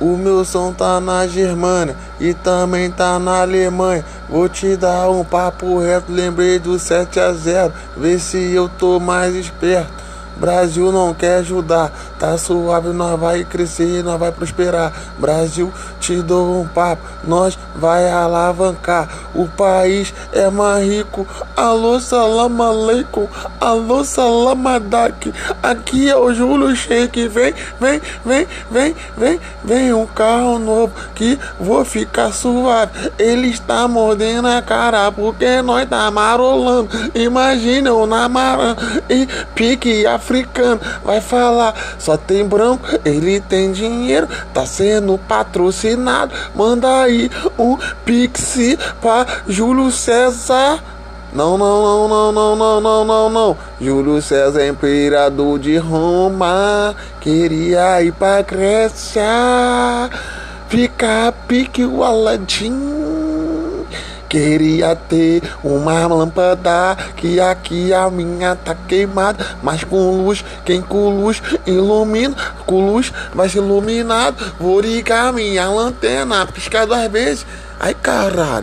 O meu som tá na Germânia e também tá na Alemanha. Vou te dar um papo reto, lembrei do 7 a 0. Vê se eu tô mais esperto. Brasil não quer ajudar, tá suave, nós vai crescer, nós vai prosperar. Brasil, te dou um papo, nós vai alavancar. O país é mais rico. Alô, salam aleikum, alô, salamadak. Aqui é o Júlio Sheik, vem, vem, vem, vem, vem, vem um carro novo que vou ficar suave. Ele está mordendo a cara porque nós tá marolando. Imagina eu namarando e pique a africano vai falar. Só tem branco, ele tem dinheiro, tá sendo patrocinado. Manda aí um pix pra Júlio César. Não, não, não, não, não, não, não, não, Júlio César, é imperador de Roma, queria ir pra Grécia, ficar pique o Aladim. Queria ter uma lâmpada que aqui a minha tá queimada, mas com luz, quem com luz ilumina, com luz vai ser iluminado. Vou ligar minha lanterna, piscar duas vezes. Ai caralho.